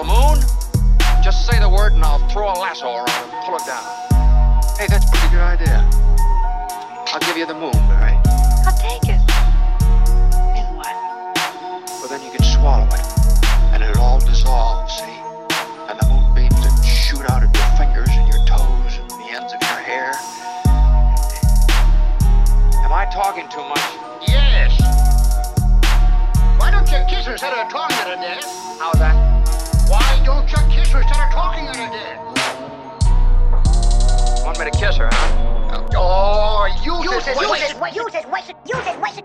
the moon? Just say the word and I'll throw a lasso around and pull it down. Hey, that's a pretty good idea. I'll give you the moon, Mary. I'll take it. Then what? Well, then you can swallow it. And it'll all dissolve, see? And the moonbeams that shoot out of your fingers and your toes and the ends of your hair. Am I talking too much? Yes. Why don't you kiss her instead of talking her to death? How's that? Don't you kiss her instead of talking her to death? Want me to kiss her, huh? Oh, use, Use it, it, use it. it, use it, use it, use it, use it.